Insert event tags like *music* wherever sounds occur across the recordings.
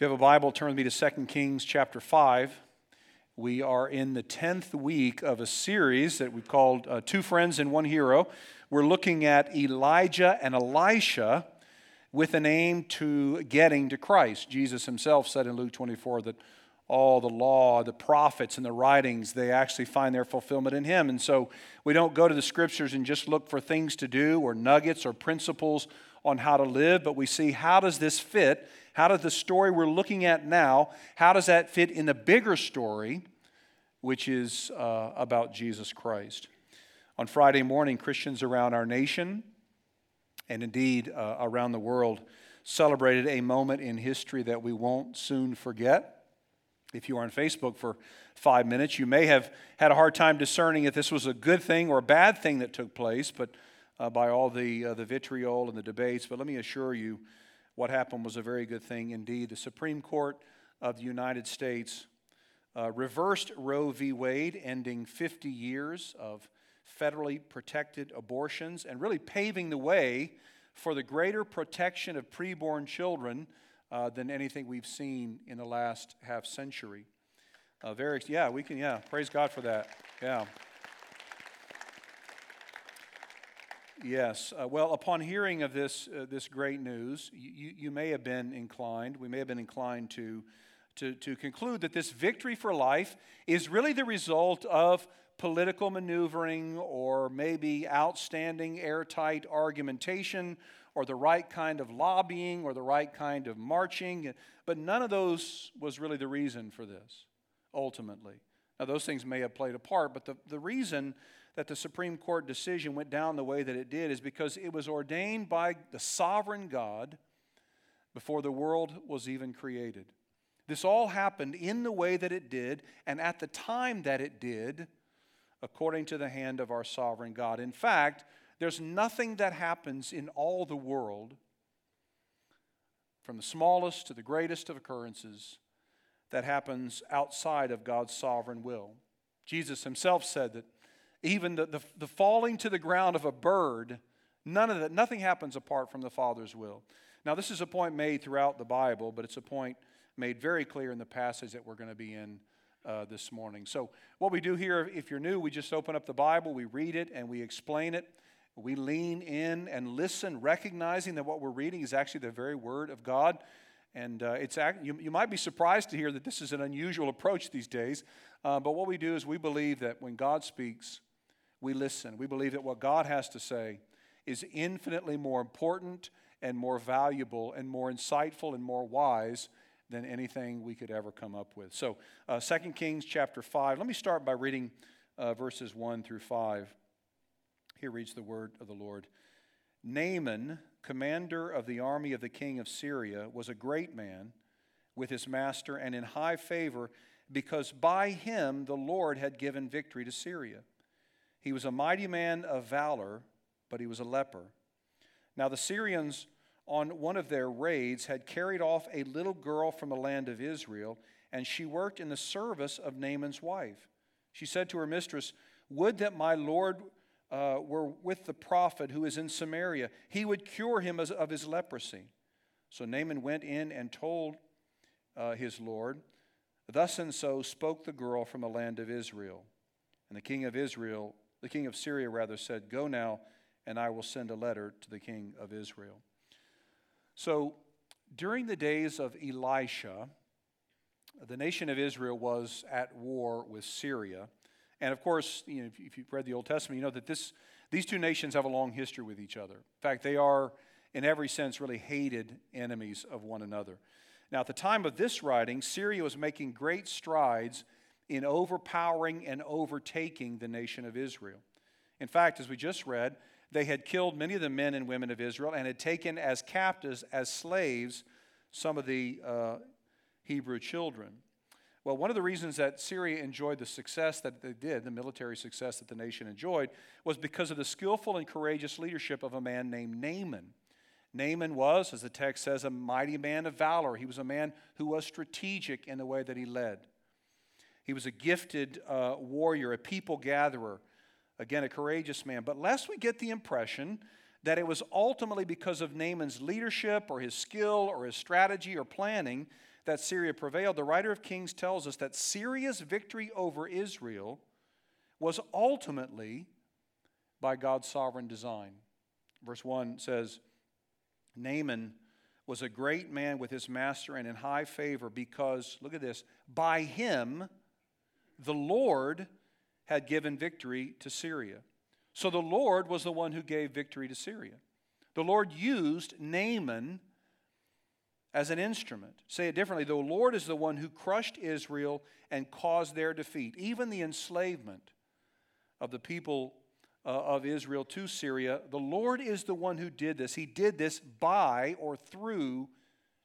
If you have a Bible, turn with me to 2 Kings chapter 5. We are in the 10th week of a series that we've called uh, Two Friends and One Hero. We're looking at Elijah and Elisha with an aim to getting to Christ. Jesus himself said in Luke 24 that all the law, the prophets, and the writings, they actually find their fulfillment in him. And so we don't go to the scriptures and just look for things to do or nuggets or principles on how to live, but we see how does this fit how does the story we're looking at now, how does that fit in the bigger story, which is uh, about Jesus Christ? On Friday morning, Christians around our nation, and indeed uh, around the world, celebrated a moment in history that we won't soon forget. If you were on Facebook for five minutes, you may have had a hard time discerning if this was a good thing or a bad thing that took place, but uh, by all the, uh, the vitriol and the debates. But let me assure you, what happened was a very good thing indeed. The Supreme Court of the United States uh, reversed Roe v. Wade, ending 50 years of federally protected abortions and really paving the way for the greater protection of preborn children uh, than anything we've seen in the last half century. Uh, very, yeah, we can, yeah, praise God for that. Yeah. Yes. Uh, well, upon hearing of this, uh, this great news, you, you may have been inclined, we may have been inclined to, to, to conclude that this victory for life is really the result of political maneuvering or maybe outstanding airtight argumentation or the right kind of lobbying or the right kind of marching. But none of those was really the reason for this, ultimately. Now, those things may have played a part, but the, the reason that the Supreme Court decision went down the way that it did is because it was ordained by the sovereign God before the world was even created. This all happened in the way that it did and at the time that it did, according to the hand of our sovereign God. In fact, there's nothing that happens in all the world, from the smallest to the greatest of occurrences, that happens outside of God's sovereign will. Jesus himself said that even the, the, the falling to the ground of a bird, none of that, nothing happens apart from the Father's will. Now, this is a point made throughout the Bible, but it's a point made very clear in the passage that we're going to be in uh, this morning. So, what we do here, if you're new, we just open up the Bible, we read it, and we explain it. We lean in and listen, recognizing that what we're reading is actually the very Word of God. And uh, it's you, you might be surprised to hear that this is an unusual approach these days. Uh, but what we do is we believe that when God speaks, we listen. We believe that what God has to say is infinitely more important and more valuable and more insightful and more wise than anything we could ever come up with. So, uh, 2 Kings chapter 5. Let me start by reading uh, verses 1 through 5. Here reads the word of the Lord. Naaman, commander of the army of the king of Syria, was a great man with his master and in high favor because by him the Lord had given victory to Syria. He was a mighty man of valor, but he was a leper. Now, the Syrians, on one of their raids, had carried off a little girl from the land of Israel, and she worked in the service of Naaman's wife. She said to her mistress, Would that my Lord uh, were with the prophet who is in Samaria. He would cure him of his leprosy. So Naaman went in and told uh, his Lord, Thus and so spoke the girl from the land of Israel. And the king of Israel the king of Syria rather said, Go now, and I will send a letter to the king of Israel. So during the days of Elisha, the nation of Israel was at war with Syria. And of course, you know, if you've read the Old Testament, you know that this, these two nations have a long history with each other. In fact, they are, in every sense, really hated enemies of one another. Now, at the time of this writing, Syria was making great strides in overpowering and overtaking the nation of Israel. In fact, as we just read, they had killed many of the men and women of Israel and had taken as captives, as slaves, some of the uh, Hebrew children. Well, one of the reasons that Syria enjoyed the success that they did, the military success that the nation enjoyed, was because of the skillful and courageous leadership of a man named Naaman. Naaman was, as the text says, a mighty man of valor. He was a man who was strategic in the way that he led. He was a gifted uh, warrior, a people gatherer, again, a courageous man. But lest we get the impression that it was ultimately because of Naaman's leadership or his skill or his strategy or planning that Syria prevailed, the writer of Kings tells us that Syria's victory over Israel was ultimately by God's sovereign design. Verse 1 says, Naaman was a great man with his master and in high favor because, look at this, by him the Lord had given victory to Syria. So the Lord was the one who gave victory to Syria. The Lord used Naaman as an instrument. Say it differently the Lord is the one who crushed Israel and caused their defeat, even the enslavement of the people uh, of Israel to Syria. The Lord is the one who did this. He did this by or through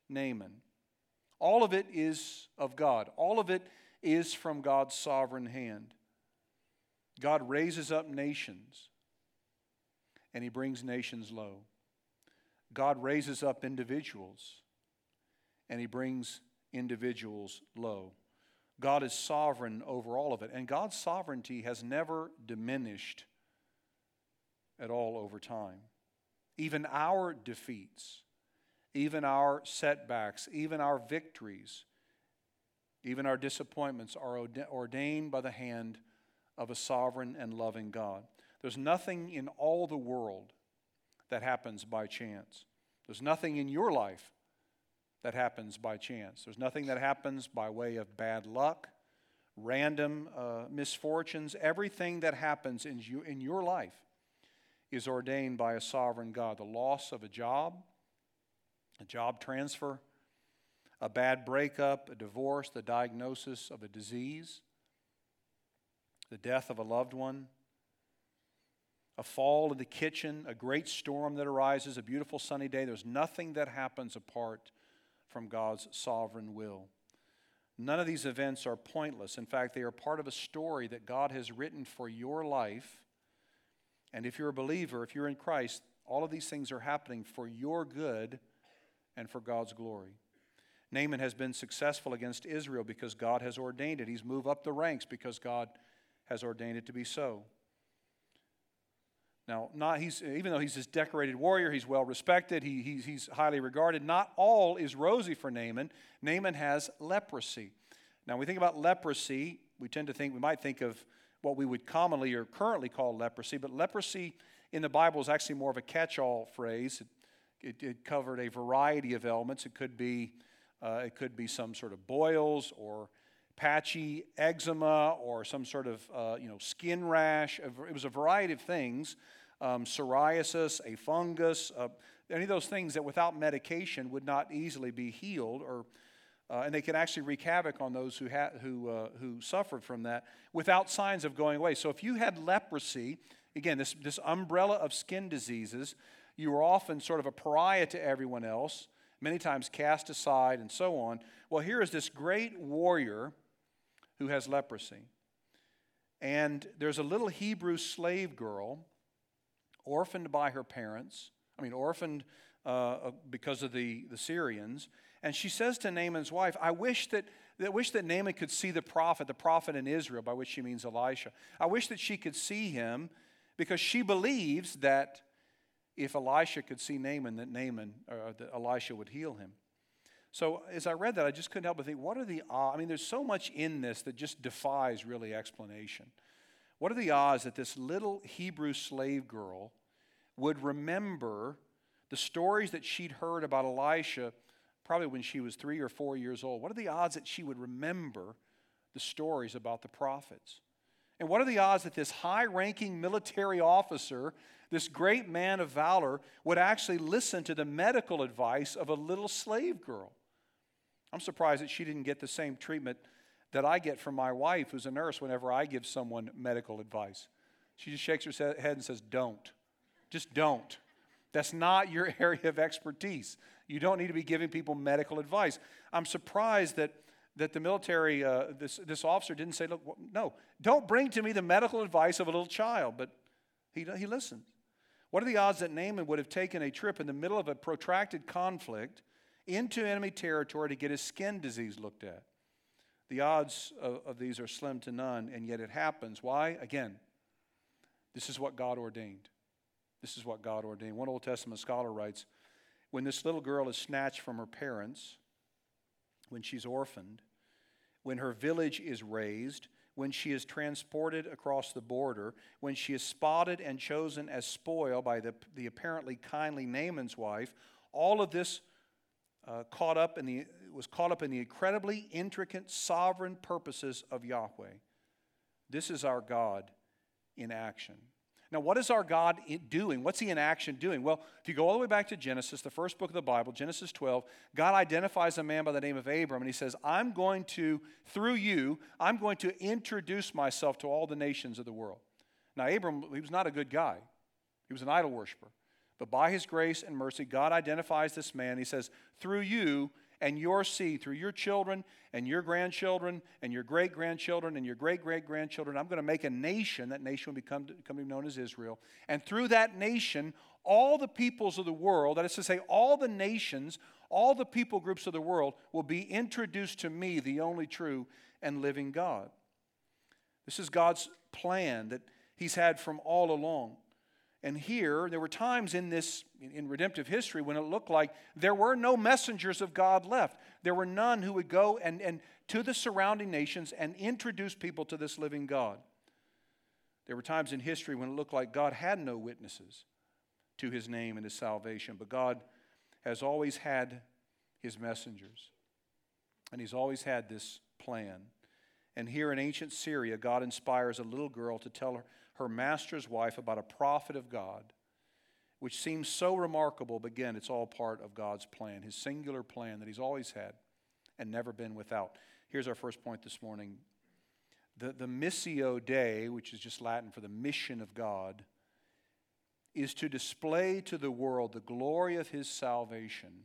Naaman. All of it is of God, all of it is from God's sovereign hand. God raises up nations and he brings nations low. God raises up individuals and he brings individuals low. God is sovereign over all of it, and God's sovereignty has never diminished at all over time. Even our defeats, even our setbacks, even our victories, even our disappointments are ordained by the hand of a sovereign and loving God. There's nothing in all the world that happens by chance. There's nothing in your life that happens by chance. There's nothing that happens by way of bad luck, random uh, misfortunes. Everything that happens in, you, in your life is ordained by a sovereign God. The loss of a job, a job transfer, a bad breakup, a divorce, the diagnosis of a disease, the death of a loved one, a fall in the kitchen, a great storm that arises, a beautiful sunny day. There's nothing that happens apart from God's sovereign will. None of these events are pointless. In fact, they are part of a story that God has written for your life. And if you're a believer, if you're in Christ, all of these things are happening for your good and for God's glory. Naaman has been successful against Israel because God has ordained it. He's moved up the ranks because God has ordained it to be so. Now, not he's, even though he's this decorated warrior, he's well respected, he, he's, he's highly regarded, not all is rosy for Naaman. Naaman has leprosy. Now, when we think about leprosy, we tend to think, we might think of what we would commonly or currently call leprosy, but leprosy in the Bible is actually more of a catch all phrase. It, it, it, covered a variety of elements. It could, be, uh, it could be some sort of boils or patchy eczema or some sort of uh, you know, skin rash. It was a variety of things um, psoriasis, a fungus, uh, any of those things that without medication would not easily be healed or uh, and they can actually wreak havoc on those who, ha- who, uh, who suffered from that without signs of going away. So, if you had leprosy, again, this, this umbrella of skin diseases, you were often sort of a pariah to everyone else, many times cast aside, and so on. Well, here is this great warrior who has leprosy. And there's a little Hebrew slave girl, orphaned by her parents, I mean, orphaned uh, uh, because of the, the Syrians. And she says to Naaman's wife, I wish that, that, wish that Naaman could see the prophet, the prophet in Israel, by which she means Elisha. I wish that she could see him because she believes that if Elisha could see Naaman, that Naaman, or that Elisha would heal him. So as I read that, I just couldn't help but think, what are the odds? I mean, there's so much in this that just defies really explanation. What are the odds that this little Hebrew slave girl would remember the stories that she'd heard about Elisha probably when she was three or four years old? What are the odds that she would remember the stories about the prophets? And what are the odds that this high ranking military officer, this great man of valor, would actually listen to the medical advice of a little slave girl? I'm surprised that she didn't get the same treatment that I get from my wife, who's a nurse, whenever I give someone medical advice. She just shakes her head and says, Don't. Just don't. That's not your *laughs* area of expertise. You don't need to be giving people medical advice. I'm surprised that, that the military, uh, this, this officer didn't say, Look, no, don't bring to me the medical advice of a little child, but he, he listened. What are the odds that Naaman would have taken a trip in the middle of a protracted conflict into enemy territory to get his skin disease looked at. The odds of, of these are slim to none, and yet it happens. Why? Again, this is what God ordained. This is what God ordained. One Old Testament scholar writes When this little girl is snatched from her parents, when she's orphaned, when her village is razed, when she is transported across the border, when she is spotted and chosen as spoil by the, the apparently kindly Naaman's wife, all of this uh, caught up in the, was caught up in the incredibly intricate sovereign purposes of Yahweh. This is our God in action. Now, what is our God doing? What's He in action doing? Well, if you go all the way back to Genesis, the first book of the Bible, Genesis 12, God identifies a man by the name of Abram, and He says, I'm going to, through you, I'm going to introduce myself to all the nations of the world. Now, Abram, he was not a good guy, he was an idol worshiper. But by His grace and mercy, God identifies this man. He says, Through you, and your seed, through your children and your grandchildren and your great grandchildren and your great great grandchildren, I'm going to make a nation. That nation will become, become known as Israel. And through that nation, all the peoples of the world, that is to say, all the nations, all the people groups of the world, will be introduced to me, the only true and living God. This is God's plan that He's had from all along. And here, there were times in this, in redemptive history, when it looked like there were no messengers of God left. There were none who would go and, and to the surrounding nations and introduce people to this living God. There were times in history when it looked like God had no witnesses to his name and his salvation, but God has always had his messengers. And he's always had this plan. And here in ancient Syria, God inspires a little girl to tell her her master's wife about a prophet of God, which seems so remarkable, but again, it's all part of God's plan, his singular plan that he's always had and never been without. Here's our first point this morning. The, the Missio Dei, which is just Latin for the mission of God, is to display to the world the glory of his salvation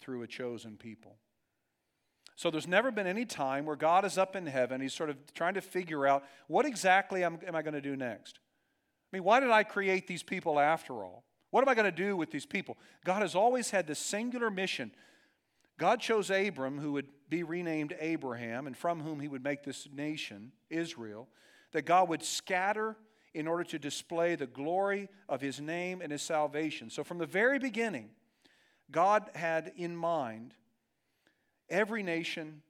through a chosen people. So there's never been any time where God is up in heaven. He's sort of trying to figure out what exactly am, I going to do next? I mean, why did I create these people after all? What am I going to do with these people? God has always had this singular mission. God chose Abram, who would be renamed Abraham, and from whom he would make this nation, Israel, that God would scatter in order to display the glory of his name and his salvation. So from the very beginning, God had in mind every nation,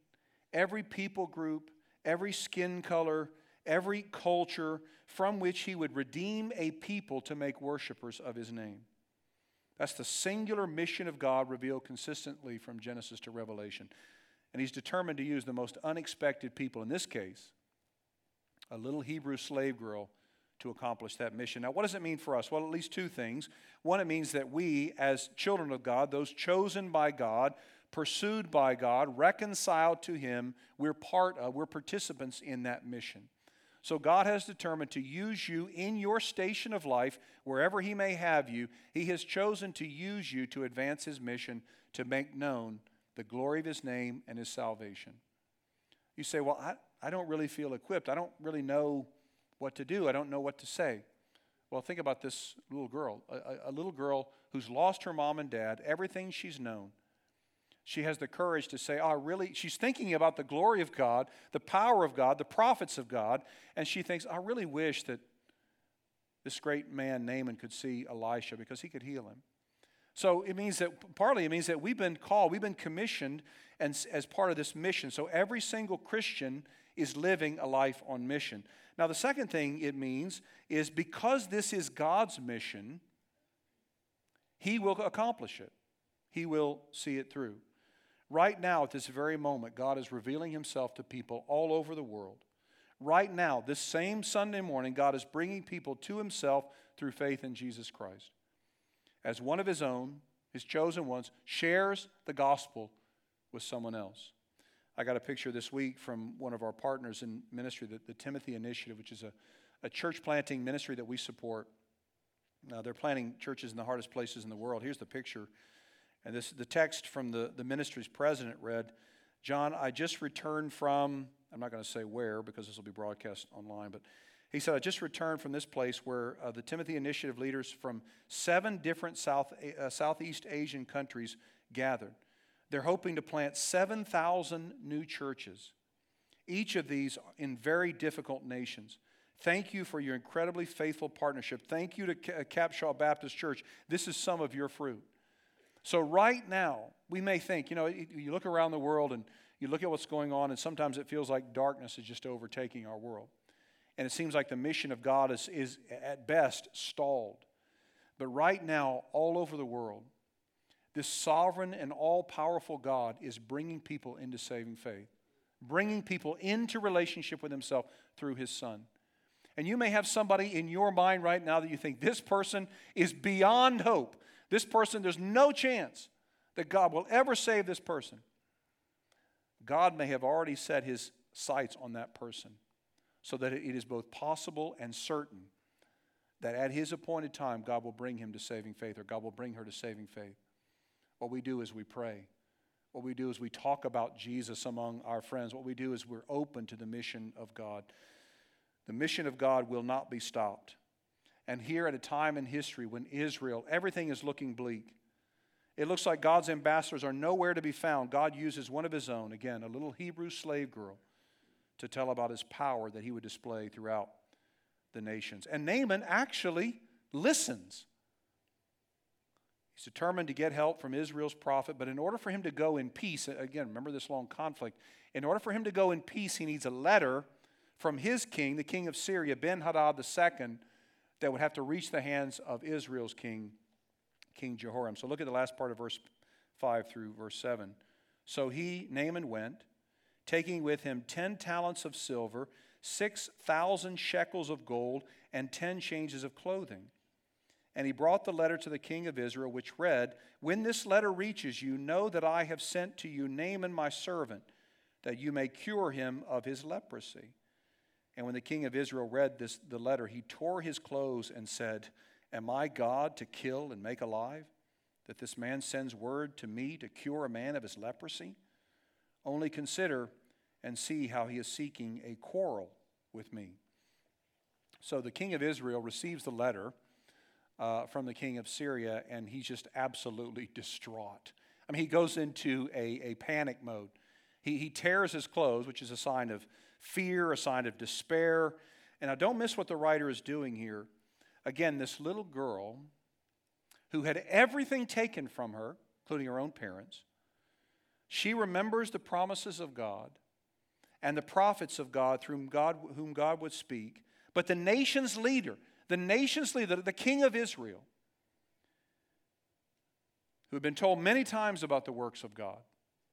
every people group, every skin color, every culture from which he would redeem a people to make worshipers of his name. That's the singular mission of God revealed consistently from Genesis to Revelation. And he's determined to use the most unexpected people, in this case, a little Hebrew slave girl, to accomplish that mission. Now, what does it mean for us? Well, at least two things. One, it means that we, as children of God, those chosen by God, pursued by God, reconciled to Him, we're part of, we're participants in that mission. So God has determined to use you in your station of life, wherever He may have you. He has chosen to use you to advance His mission to make known the glory of His name and His salvation. You say, Well, I, I don't really feel equipped. I don't really know what to do. I don't know what to say. Well, think about this little girl, a, a little girl who's lost her mom and dad, everything she's known she has the courage to say, Oh, really? She's thinking about the glory of God, the power of God, the prophets of God, and she thinks, I really wish that this great man, Naaman, could see Elisha because he could heal him. So it means that, partly, it means that we've been called, we've been commissioned and, as part of this mission. So every single Christian is living a life on mission. Now, the second thing it means is because this is God's mission, He will accomplish it, He will see it through. Right now, at this very moment, God is revealing Himself to people all over the world. Right now, this same Sunday morning, God is bringing people to Himself through faith in Jesus Christ. As one of His own, His chosen ones, shares the gospel with someone else. I got a picture this week from one of our partners in ministry, the, the Timothy Initiative, which is a, a church planting ministry that we support. Now, they're planting churches in the hardest places in the world. Here's the picture and this the text from the, the ministry's president read, John, I just returned from, I'm not going to say where because this will be broadcast online, but he said, I just returned from this place where uh, the Timothy Initiative leaders from seven different South, uh, Southeast Asian countries gathered. They're hoping to plant 7,000 new churches, each of these in very difficult nations. Thank you for your incredibly faithful partnership. Thank you to Capshaw Baptist Church. This is some of your fruit. So, right now, we may think, you know, you look around the world and you look at what's going on, and sometimes it feels like darkness is just overtaking our world. And it seems like the mission of God is, is at best stalled. But right now, all over the world, this sovereign and all powerful God is bringing people into saving faith, bringing people into relationship with Himself through His Son. And you may have somebody in your mind right now that you think this person is beyond hope. This person, there's no chance that God will ever save this person. God may have already set his sights on that person so that it is both possible and certain that at his appointed time, God will bring him to saving faith or God will bring her to saving faith. What we do is we pray. What we do is we talk about Jesus among our friends. What we do is we're open to the mission of God. The mission of God will not be stopped. And here at a time in history when Israel, everything is looking bleak, it looks like God's ambassadors are nowhere to be found. God uses one of his own, again, a little Hebrew slave girl, to tell about his power that he would display throughout the nations. And Naaman actually listens. He's determined to get help from Israel's prophet, but in order for him to go in peace, again, remember this long conflict, in order for him to go in peace, he needs a letter from his king, the king of Syria, Ben Hadad II, that would have to reach the hands of Israel's king, King Jehoram. So look at the last part of verse 5 through verse 7. So he, Naaman, went, taking with him 10 talents of silver, 6,000 shekels of gold, and 10 changes of clothing. And he brought the letter to the king of Israel, which read, When this letter reaches you, know that I have sent to you Naaman my servant, that you may cure him of his leprosy. And when the king of Israel read this, the letter, he tore his clothes and said, Am I God to kill and make alive? That this man sends word to me to cure a man of his leprosy? Only consider and see how he is seeking a quarrel with me. So the king of Israel receives the letter uh, from the king of Syria, and he's just absolutely distraught. I mean, he goes into a, a panic mode. He, he tears his clothes, which is a sign of fear, a sign of despair. And I don't miss what the writer is doing here. Again, this little girl who had everything taken from her, including her own parents, she remembers the promises of God and the prophets of God through whom God, whom God would speak. But the nation's leader, the nation's leader, the king of Israel, who had been told many times about the works of God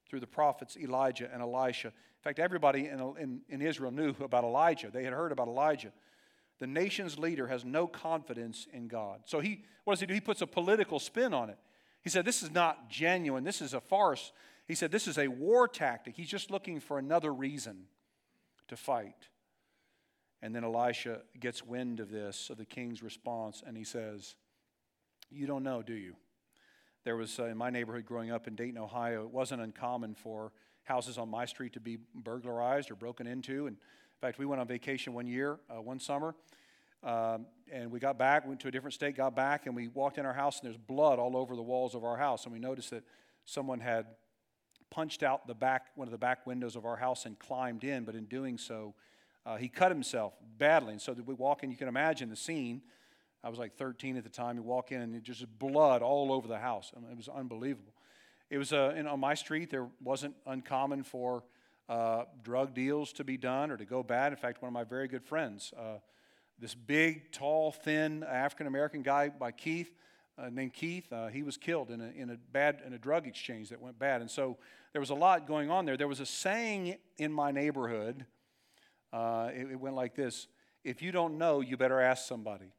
through the prophets Elijah and Elisha, fact, everybody in, in, in Israel knew about Elijah. They had heard about Elijah. The nation's leader has no confidence in God. So he, what does he do? He puts a political spin on it. He said, This is not genuine. This is a farce. He said, This is a war tactic. He's just looking for another reason to fight. And then Elisha gets wind of this, of the king's response, and he says, You don't know, do you? There was, uh, in my neighborhood growing up in Dayton, Ohio, it wasn't uncommon for houses on my street to be burglarized or broken into. And in fact, we went on vacation one year, uh, one summer, um, and we got back, went to a different state, got back, and we walked in our house, and there's blood all over the walls of our house. And we noticed that someone had punched out the back, one of the back windows of our house and climbed in, but in doing so, uh, he cut himself badly. And so we walk in, you can imagine the scene. I was like 13 at the time. You walk in, and just blood all over the house. I mean, it was unbelievable. It was uh, in, on my street, there wasn't uncommon for uh, drug deals to be done or to go bad. In fact, one of my very good friends, uh, this big, tall, thin African American guy by Keith, uh, named Keith, uh, he was killed in a, in a bad in a drug exchange that went bad. And so there was a lot going on there. There was a saying in my neighborhood. Uh, it, it went like this: If you don't know, you better ask somebody.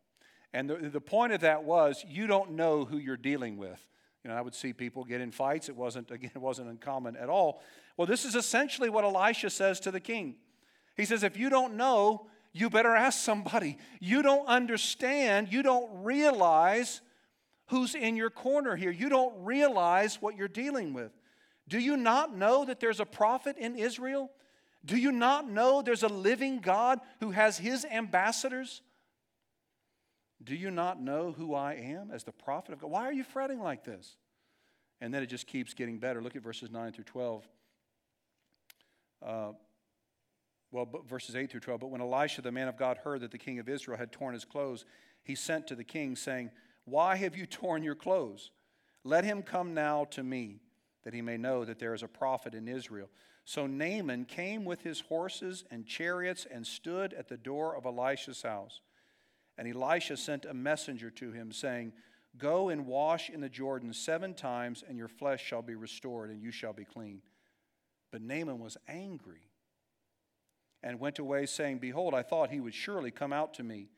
And the, the point of that was you don't know who you're dealing with. You know, I would see people get in fights. It wasn't, *laughs* again, it wasn't uncommon at all. Well, this is essentially what Elisha says to the king. He says, if you don't know, you better ask somebody. You don't understand, you don't realize who's in your corner here. You don't realize what you're dealing with. Do you not know that there's a prophet in Israel? Do you not know there's a living God who has his ambassadors? Do you not know who I am as the prophet of God? Why are you fretting like this? And then it just keeps getting better. Look at verses 9 through 12. Uh, well, verses 8 through 12. But when Elisha, the man of God, heard that the king of Israel had torn his clothes, he sent to the king, saying, Why have you torn your clothes? Let him come now to me, that he may know that there is a prophet in Israel. So Naaman came with his horses and chariots and stood at the door of Elisha's house. And Elisha sent a messenger to him, saying, Go and wash in the Jordan seven times, and your flesh shall be restored, and you shall be clean. But Naaman was angry and went away, saying, Behold, I thought he would surely come out to me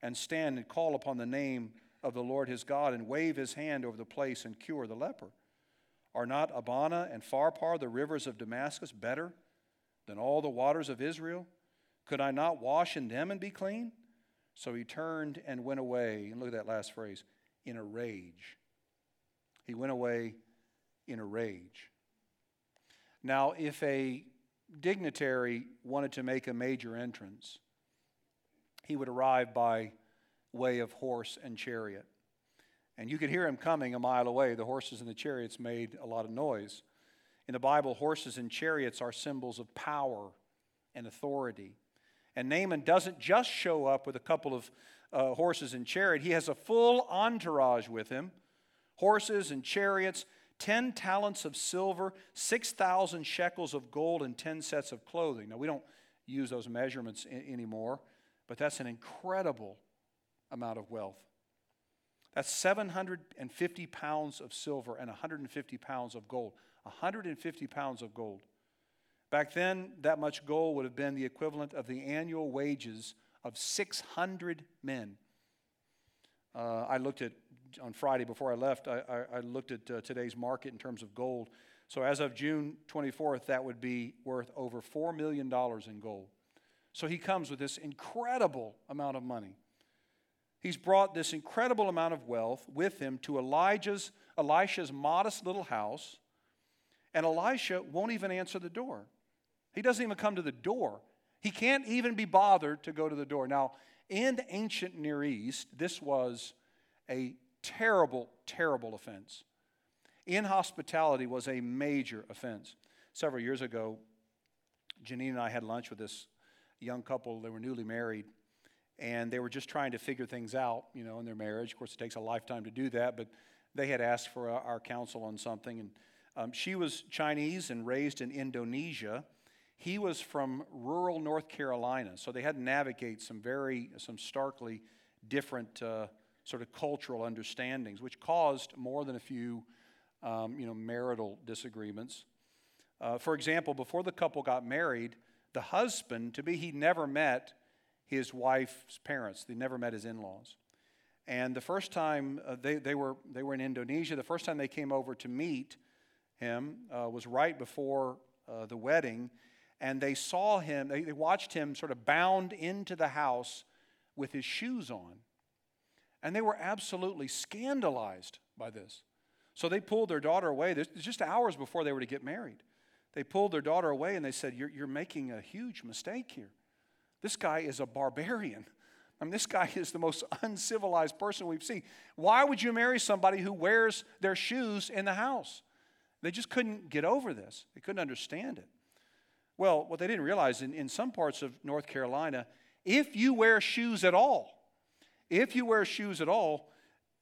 and stand and call upon the name of the Lord his God and wave his hand over the place and cure the leper. Are not Abana and Pharpar, the rivers of Damascus, better than all the waters of Israel? Could I not wash in them and be clean? So he turned and went away. And look at that last phrase in a rage. He went away in a rage. Now, if a dignitary wanted to make a major entrance, he would arrive by way of horse and chariot. And you could hear him coming a mile away. The horses and the chariots made a lot of noise. In the Bible, horses and chariots are symbols of power and authority. And Naaman doesn't just show up with a couple of uh, horses and chariot, he has a full entourage with him horses and chariots, 10 talents of silver, 6,000 shekels of gold, and 10 sets of clothing. Now, we don't use those measurements I- anymore, but that's an incredible amount of wealth. That's 750 pounds of silver and 150 pounds of gold. 150 pounds of gold. Back then, that much gold would have been the equivalent of the annual wages of 600 men. Uh, I looked at, on Friday before I left, I, I, I looked at uh, today's market in terms of gold. So as of June 24th, that would be worth over $4 million in gold. So he comes with this incredible amount of money. He's brought this incredible amount of wealth with him to Elijah's, Elisha's modest little house, and Elisha won't even answer the door. He doesn't even come to the door. He can't even be bothered to go to the door. Now, in the ancient Near East, this was a terrible, terrible offense. Inhospitality was a major offense. Several years ago, Janine and I had lunch with this young couple. They were newly married, and they were just trying to figure things out, you know, in their marriage. Of course, it takes a lifetime to do that, but they had asked for our counsel on something. And um, she was Chinese and raised in Indonesia he was from rural North Carolina, so they had to navigate some very, some starkly different uh, sort of cultural understandings, which caused more than a few, um, you know, marital disagreements. Uh, for example, before the couple got married, the husband, to be, he never met his wife's parents. They never met his in-laws. And the first time uh, they, they, were, they were in Indonesia, the first time they came over to meet him uh, was right before uh, the wedding and they saw him, they, watched him sort of bound into the house with his shoes on. And they were absolutely scandalized by this. So they pulled their daughter away. Just hours before they were to get married. They pulled their daughter away and they said, You're, you're making a huge mistake here. This guy is a barbarian. I mean, this guy *laughs* is the most uncivilized person we've seen. Why would you marry somebody who wears their shoes in the house? They just couldn't get over this, they couldn't understand it. Well, what they didn't realize in, in some parts of North Carolina, if you wear shoes at all, if you wear shoes at all,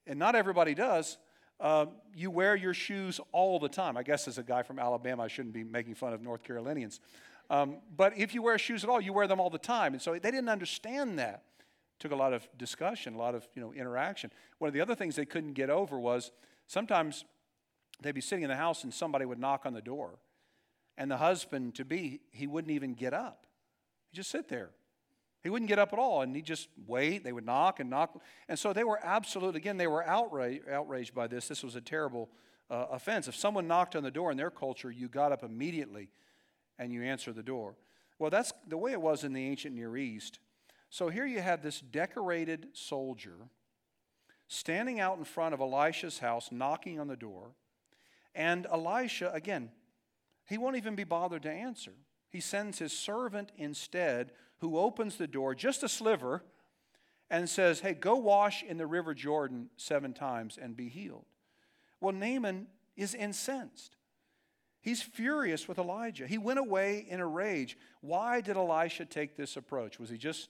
and not everybody does, uh, you wear your shoes all the time. I guess as a guy from Alabama, I shouldn't be making fun of North Carolinians. Um, but if you wear shoes at all, you wear them all the time. And so they didn't understand that. Took a lot of discussion, a lot of you know, interaction. One of the other things they couldn't get over was sometimes they'd be sitting in the house and somebody would knock on the door. And the husband to be, he wouldn't even get up. He'd just sit there. He wouldn't get up at all, and he'd just wait. They would knock and knock. And so they were absolute, again, they were outraged, outraged by this. This was a terrible uh, offense. If someone knocked on the door in their culture, you got up immediately and you answered the door. Well, that's the way it was in the ancient Near East. So here you have this decorated soldier standing out in front of Elisha's house, knocking on the door. And Elisha, again, he won't even be bothered to answer. He sends his servant instead, who opens the door just a sliver and says, Hey, go wash in the river Jordan seven times and be healed. Well, Naaman is incensed. He's furious with Elijah. He went away in a rage. Why did Elisha take this approach? Was he just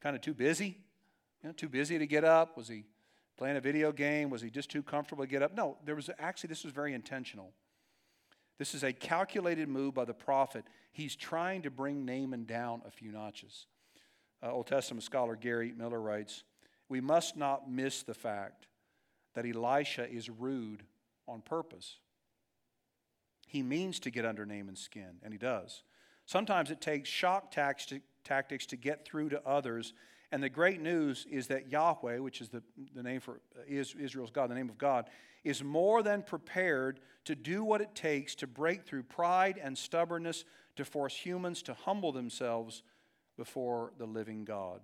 kind of too busy? You know, too busy to get up? Was he Playing a video game? Was he just too comfortable to get up? No, there was actually, this was very intentional. This is a calculated move by the prophet. He's trying to bring Naaman down a few notches. Uh, Old Testament scholar Gary Miller writes We must not miss the fact that Elisha is rude on purpose. He means to get under Naaman's skin, and he does. Sometimes it takes shock tactics to get through to others. And the great news is that Yahweh, which is the, the name for uh, Israel's God, the name of God, is more than prepared to do what it takes to break through pride and stubbornness to force humans to humble themselves before the living God.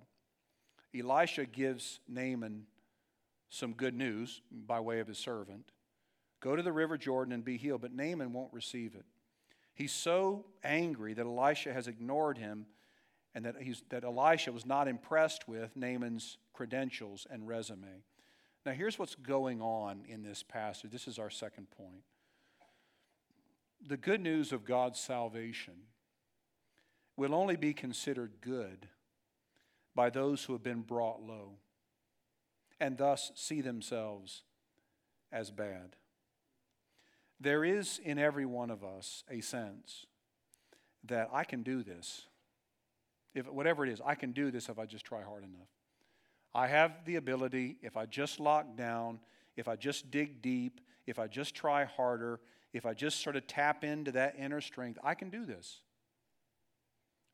Elisha gives Naaman some good news by way of his servant. Go to the river Jordan and be healed, but Naaman won't receive it. He's so angry that Elisha has ignored him and that, he's, that Elisha was not impressed with Naaman's credentials and resume. Now, here's what's going on in this passage. This is our second point. The good news of God's salvation will only be considered good by those who have been brought low and thus see themselves as bad. There is in every one of us a sense that I can do this. If whatever it is, I can do this if I just try hard enough. I have the ability, if I just lock down, if I just dig deep, if I just try harder, if I just sort of tap into that inner strength, I can do this.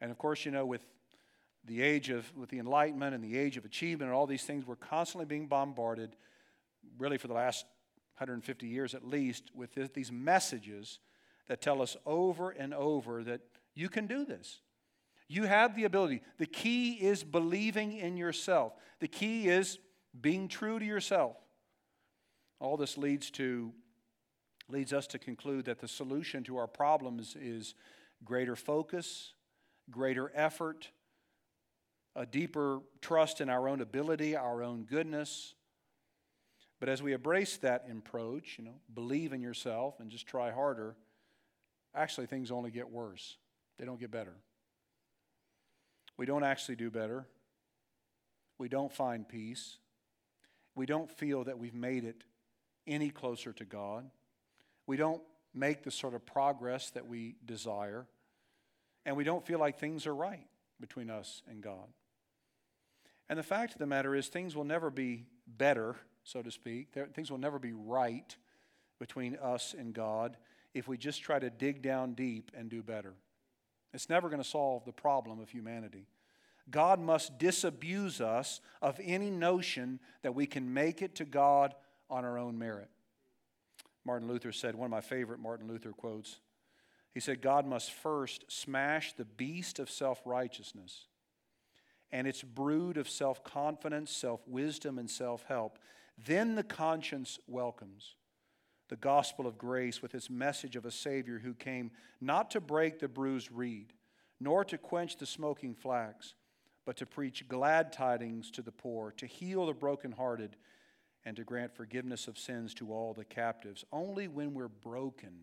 And of course, you know, with the age of, with the Enlightenment and the age of achievement and all these things, we're constantly being bombarded, really for the last 150 years at least, with this, these messages that tell us over and over that you can do this. You have the ability. The key is believing in yourself. The key is being true to yourself. All this leads to leads us to conclude that the solution to our problems is greater focus, greater effort, a deeper trust in our own ability, our own goodness. But as we embrace that approach, you know, believe in yourself and just try harder, actually things only get worse. They don't get better. We don't actually do better. We don't find peace. We don't feel that we've made it any closer to God. We don't make the sort of progress that we desire. And we don't feel like things are right between us and God. And the fact of the matter is, things will never be better, so to speak. Things will never be right between us and God if we just try to dig down deep and do better. It's never going to solve the problem of humanity. God must disabuse us of any notion that we can make it to God on our own merit. Martin Luther said, one of my favorite Martin Luther quotes, he said, God must first smash the beast of self righteousness and its brood of self confidence, self wisdom, and self help. Then the conscience welcomes the gospel of grace with its message of a Savior who came not to break the bruised reed, nor to quench the smoking flax, but to preach glad tidings to the poor, to heal the brokenhearted, and to grant forgiveness of sins to all the captives. Only when we're broken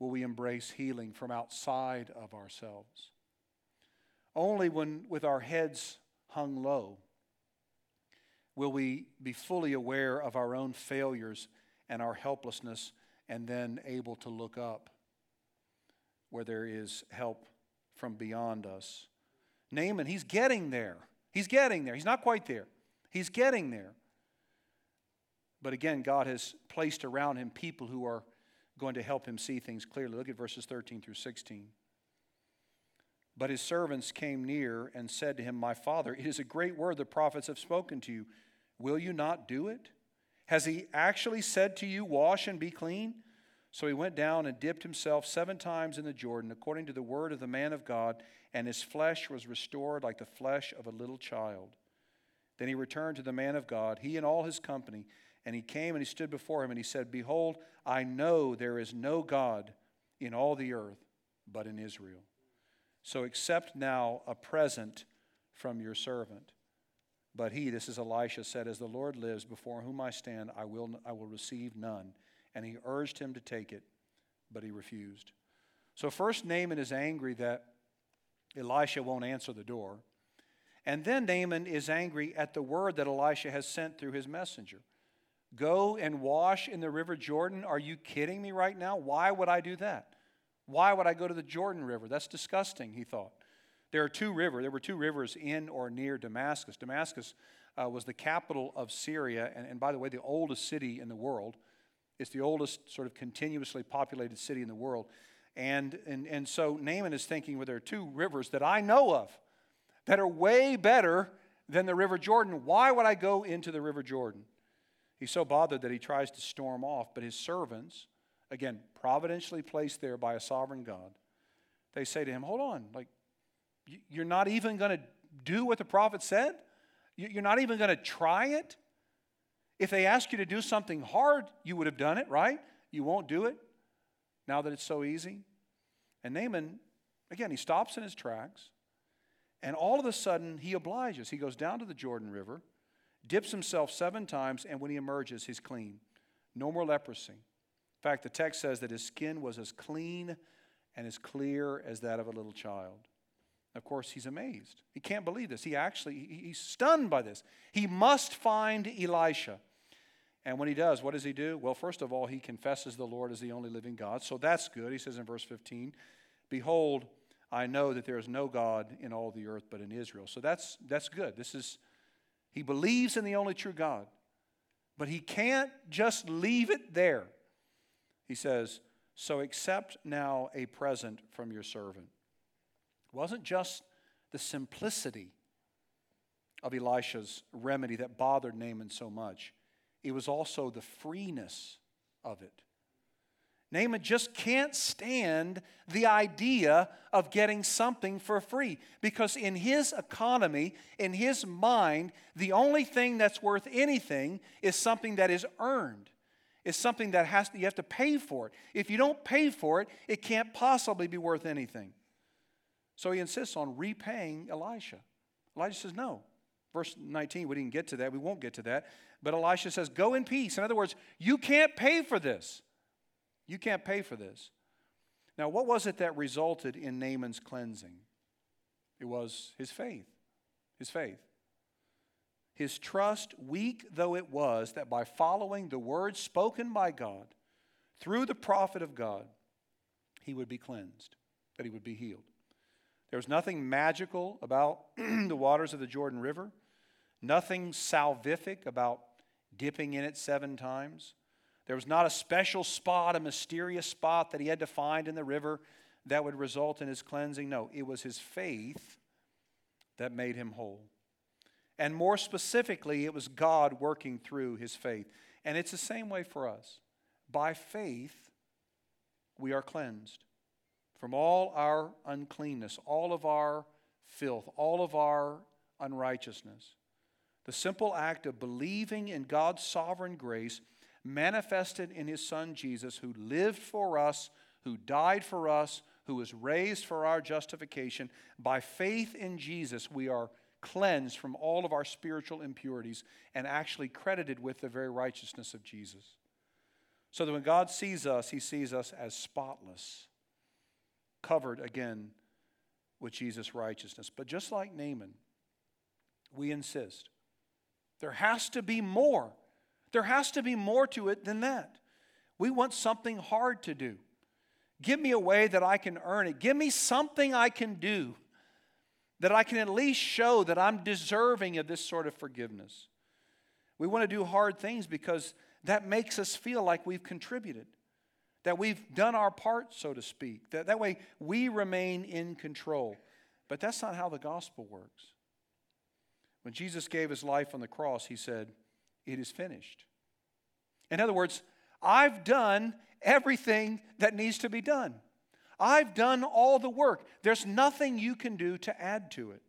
will we embrace healing from outside of ourselves. Only when, with our heads hung low, will we be fully aware of our own failures and our helplessness and then able to look up where there is help from beyond us. Naaman, he's getting there. He's getting there. He's not quite there. He's getting there. But again, God has placed around him people who are going to help him see things clearly. Look at verses 13 through 16. But his servants came near and said to him, My father, it is a great word the prophets have spoken to you. Will you not do it? Has he actually said to you, Wash and be clean? So he went down and dipped himself seven times in the Jordan, according to the word of the man of God, and his flesh was restored like the flesh of a little child. Then he returned to the man of God, he and all his company, and he came and he stood before him, and he said, Behold, I know there is no God in all the earth but in Israel. So accept now a present from your servant. But he, this is Elisha, said, As the Lord lives, before whom I stand, I will, I will receive none. And he urged him to take it, but he refused. So, first, Naaman is angry that Elisha won't answer the door. And then Naaman is angry at the word that Elisha has sent through his messenger. Go and wash in the river Jordan. Are you kidding me right now? Why would I do that? Why would I go to the Jordan River? That's disgusting, he thought. There are two rivers. There were two rivers in or near Damascus. Damascus uh, was the capital of Syria, and, and by the way, the oldest city in the world. It's the oldest sort of continuously populated city in the world. And, and, and so Naaman is thinking, well, there are two rivers that I know of that are way better than the River Jordan. Why would I go into the River Jordan? He's so bothered that he tries to storm off, but his servants, again, providentially placed there by a sovereign God, they say to him, Hold on, like, you're not even going to do what the prophet said? You're not even going to try it? If they ask you to do something hard, you would have done it, right? You won't do it now that it's so easy. And Naaman, again, he stops in his tracks, and all of a sudden he obliges. He goes down to the Jordan River, dips himself seven times, and when he emerges, he's clean. No more leprosy. In fact, the text says that his skin was as clean and as clear as that of a little child. Of course, he's amazed. He can't believe this. He actually, he's stunned by this. He must find Elisha. And when he does, what does he do? Well, first of all, he confesses the Lord as the only living God. So that's good. He says in verse 15, Behold, I know that there is no God in all the earth but in Israel. So that's, that's good. This is, he believes in the only true God. But he can't just leave it there. He says, So accept now a present from your servant. It wasn't just the simplicity of Elisha's remedy that bothered Naaman so much, it was also the freeness of it. Naaman just can't stand the idea of getting something for free because, in his economy, in his mind, the only thing that's worth anything is something that is earned. Is something that has to, you have to pay for it. If you don't pay for it, it can't possibly be worth anything. So he insists on repaying Elisha. Elijah says, No. Verse 19, we didn't get to that. We won't get to that. But Elisha says, Go in peace. In other words, you can't pay for this. You can't pay for this. Now, what was it that resulted in Naaman's cleansing? It was his faith. His faith. His trust, weak though it was, that by following the words spoken by God through the prophet of God, he would be cleansed, that he would be healed. There was nothing magical about *clears throat* the waters of the Jordan River, nothing salvific about dipping in it seven times. There was not a special spot, a mysterious spot that he had to find in the river that would result in his cleansing. No, it was his faith that made him whole. And more specifically, it was God working through his faith. And it's the same way for us. By faith, we are cleansed from all our uncleanness, all of our filth, all of our unrighteousness. The simple act of believing in God's sovereign grace manifested in his son Jesus, who lived for us, who died for us, who was raised for our justification. By faith in Jesus, we are cleansed from all of our spiritual impurities and actually credited with the very righteousness of Jesus. So that when God sees us, he sees us as spotless covered again with Jesus' righteousness. But just like Naaman, we insist there has to be more. There has to be more to it than that. We want something hard to do. Give me a way that I can earn it. Give me something I can do that I can at least show that I'm deserving of this sort of forgiveness. We want to do hard things because that makes us feel like we've contributed that we've done our part, so to speak. That, that way we remain in control. But that's not how the gospel works. When Jesus gave his life on the cross, he said, It is finished. In other words, I've done everything that needs to be done. I've done all the work. There's nothing you can do to add to it.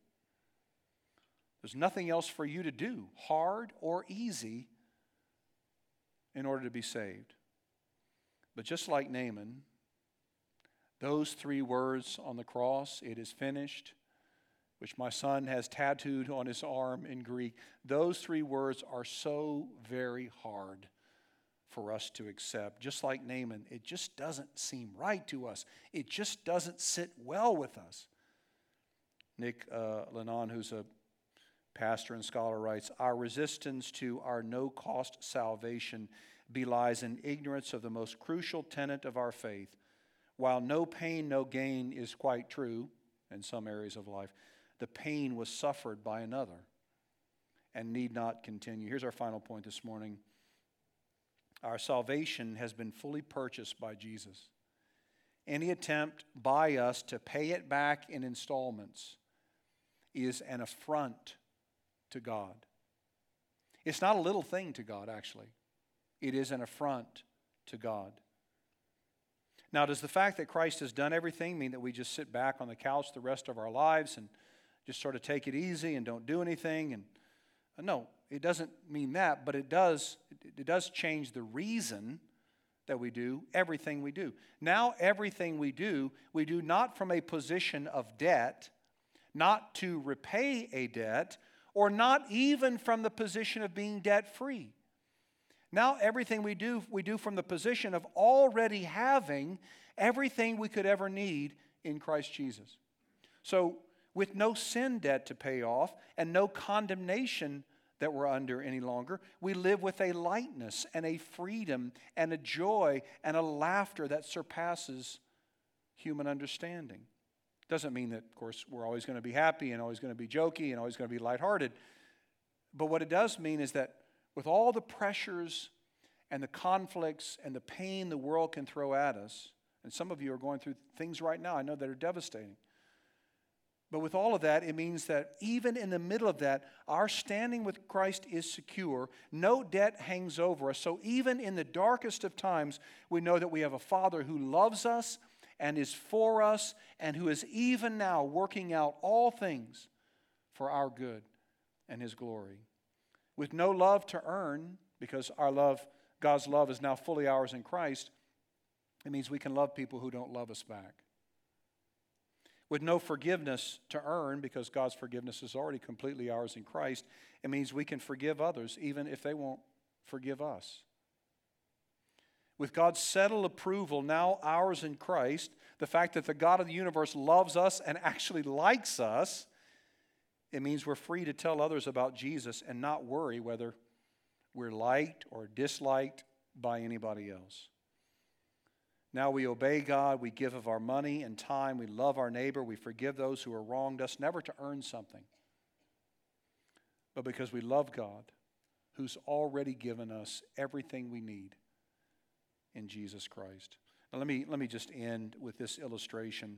There's nothing else for you to do, hard or easy, in order to be saved. But just like Naaman, those three words on the cross, it is finished, which my son has tattooed on his arm in Greek, those three words are so very hard for us to accept. Just like Naaman, it just doesn't seem right to us, it just doesn't sit well with us. Nick uh, Lannon, who's a pastor and scholar, writes Our resistance to our no cost salvation belies an ignorance of the most crucial tenet of our faith. While no pain, no gain is quite true in some areas of life, the pain was suffered by another and need not continue. Here's our final point this morning our salvation has been fully purchased by Jesus. Any attempt by us to pay it back in installments is an affront to God. It's not a little thing to God, actually, it is an affront to God. Now, does the fact that Christ has done everything mean that we just sit back on the couch the rest of our lives and just sort of take it easy and don't do anything? And uh, no, it doesn't mean that, but it does, it does change the reason that we do everything we do. Now, everything we do, we do not from a position of debt, not to repay a debt, or not even from the position of being debt free. Now, everything we do, we do from the position of already having everything we could ever need in Christ Jesus. So, with no sin debt to pay off and no condemnation that we're under any longer. We live with a lightness and a freedom and a joy and a laughter that surpasses human understanding. Doesn't mean that, of course, we're always going to be happy and always going to be jokey and always going to be lighthearted. But what it does mean is that with all the pressures and the conflicts and the pain the world can throw at us, and some of you are going through things right now I know that are devastating. But with all of that, it means that even in the middle of that, our standing with Christ is secure. No debt hangs over us. So even in the darkest of times, we know that we have a Father who loves us and is for us and who is even now working out all things for our good and His glory. With no love to earn, because our love, God's love, is now fully ours in Christ, it means we can love people who don't love us back with no forgiveness to earn because God's forgiveness is already completely ours in Christ, it means we can forgive others even if they won't forgive us. With God's settled approval now ours in Christ, the fact that the God of the universe loves us and actually likes us, it means we're free to tell others about Jesus and not worry whether we're liked or disliked by anybody else. Now we obey God, we give of our money and time, we love our neighbor, we forgive those who have wronged us, never to earn something, but because we love God, who's already given us everything we need in Jesus Christ. Now let me, let me just end with this illustration.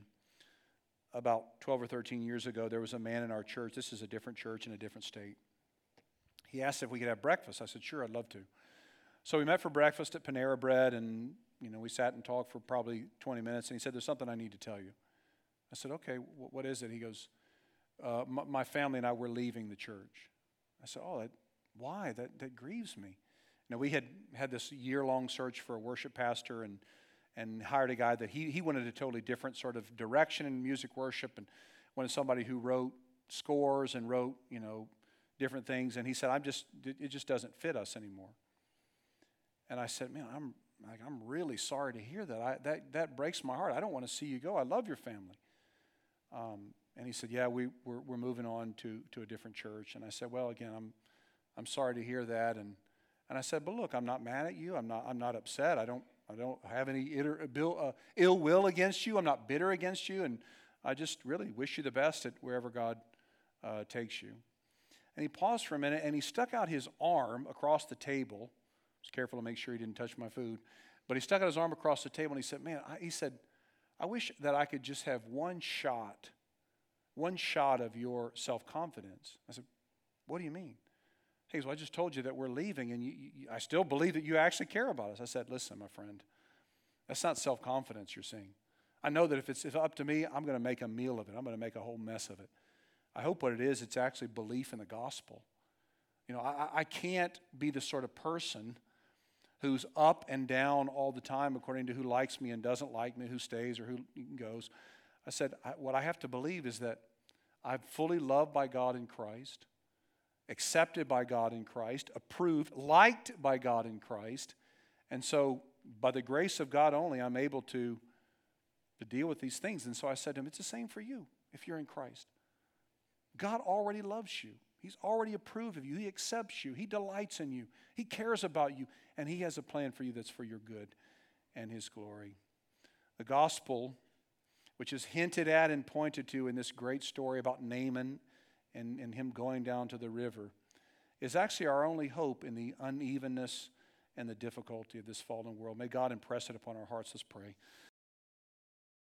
About 12 or 13 years ago, there was a man in our church. This is a different church in a different state. He asked if we could have breakfast. I said, sure, I'd love to. So we met for breakfast at Panera Bread, and you know, we sat and talked for probably 20 minutes, and he said, There's something I need to tell you. I said, Okay, what is it? He goes, uh, my, my, family and I were leaving the church. I said, Oh, that, why? That, that grieves me. Now, we had had this year long search for a worship pastor and, and hired a guy that he, he wanted a totally different sort of direction in music worship and wanted somebody who wrote scores and wrote, you know, different things. And he said, I'm just, it just doesn't fit us anymore. And I said, Man, I'm, like, I'm really sorry to hear that. I, that. That breaks my heart. I don't want to see you go. I love your family. Um, and he said, Yeah, we, we're, we're moving on to, to a different church. And I said, Well, again, I'm, I'm sorry to hear that. And, and I said, But look, I'm not mad at you. I'm not, I'm not upset. I don't, I don't have any ill, uh, ill will against you. I'm not bitter against you. And I just really wish you the best at wherever God uh, takes you. And he paused for a minute and he stuck out his arm across the table was careful to make sure he didn't touch my food. But he stuck out his arm across the table and he said, Man, I, he said, I wish that I could just have one shot, one shot of your self confidence. I said, What do you mean? He goes, Well, I just told you that we're leaving, and you, you, I still believe that you actually care about us. I said, Listen, my friend, that's not self confidence you're seeing. I know that if it's if up to me, I'm going to make a meal of it, I'm going to make a whole mess of it. I hope what it is, it's actually belief in the gospel. You know, I, I can't be the sort of person who's up and down all the time according to who likes me and doesn't like me, who stays or who goes. I said, I, what I have to believe is that I'm fully loved by God in Christ, accepted by God in Christ, approved, liked by God in Christ. And so, by the grace of God only, I'm able to, to deal with these things. And so I said to him, It's the same for you if you're in Christ. God already loves you. He's already approved of you. He accepts you. He delights in you. He cares about you. And He has a plan for you that's for your good and His glory. The gospel, which is hinted at and pointed to in this great story about Naaman and, and him going down to the river, is actually our only hope in the unevenness and the difficulty of this fallen world. May God impress it upon our hearts. Let's pray.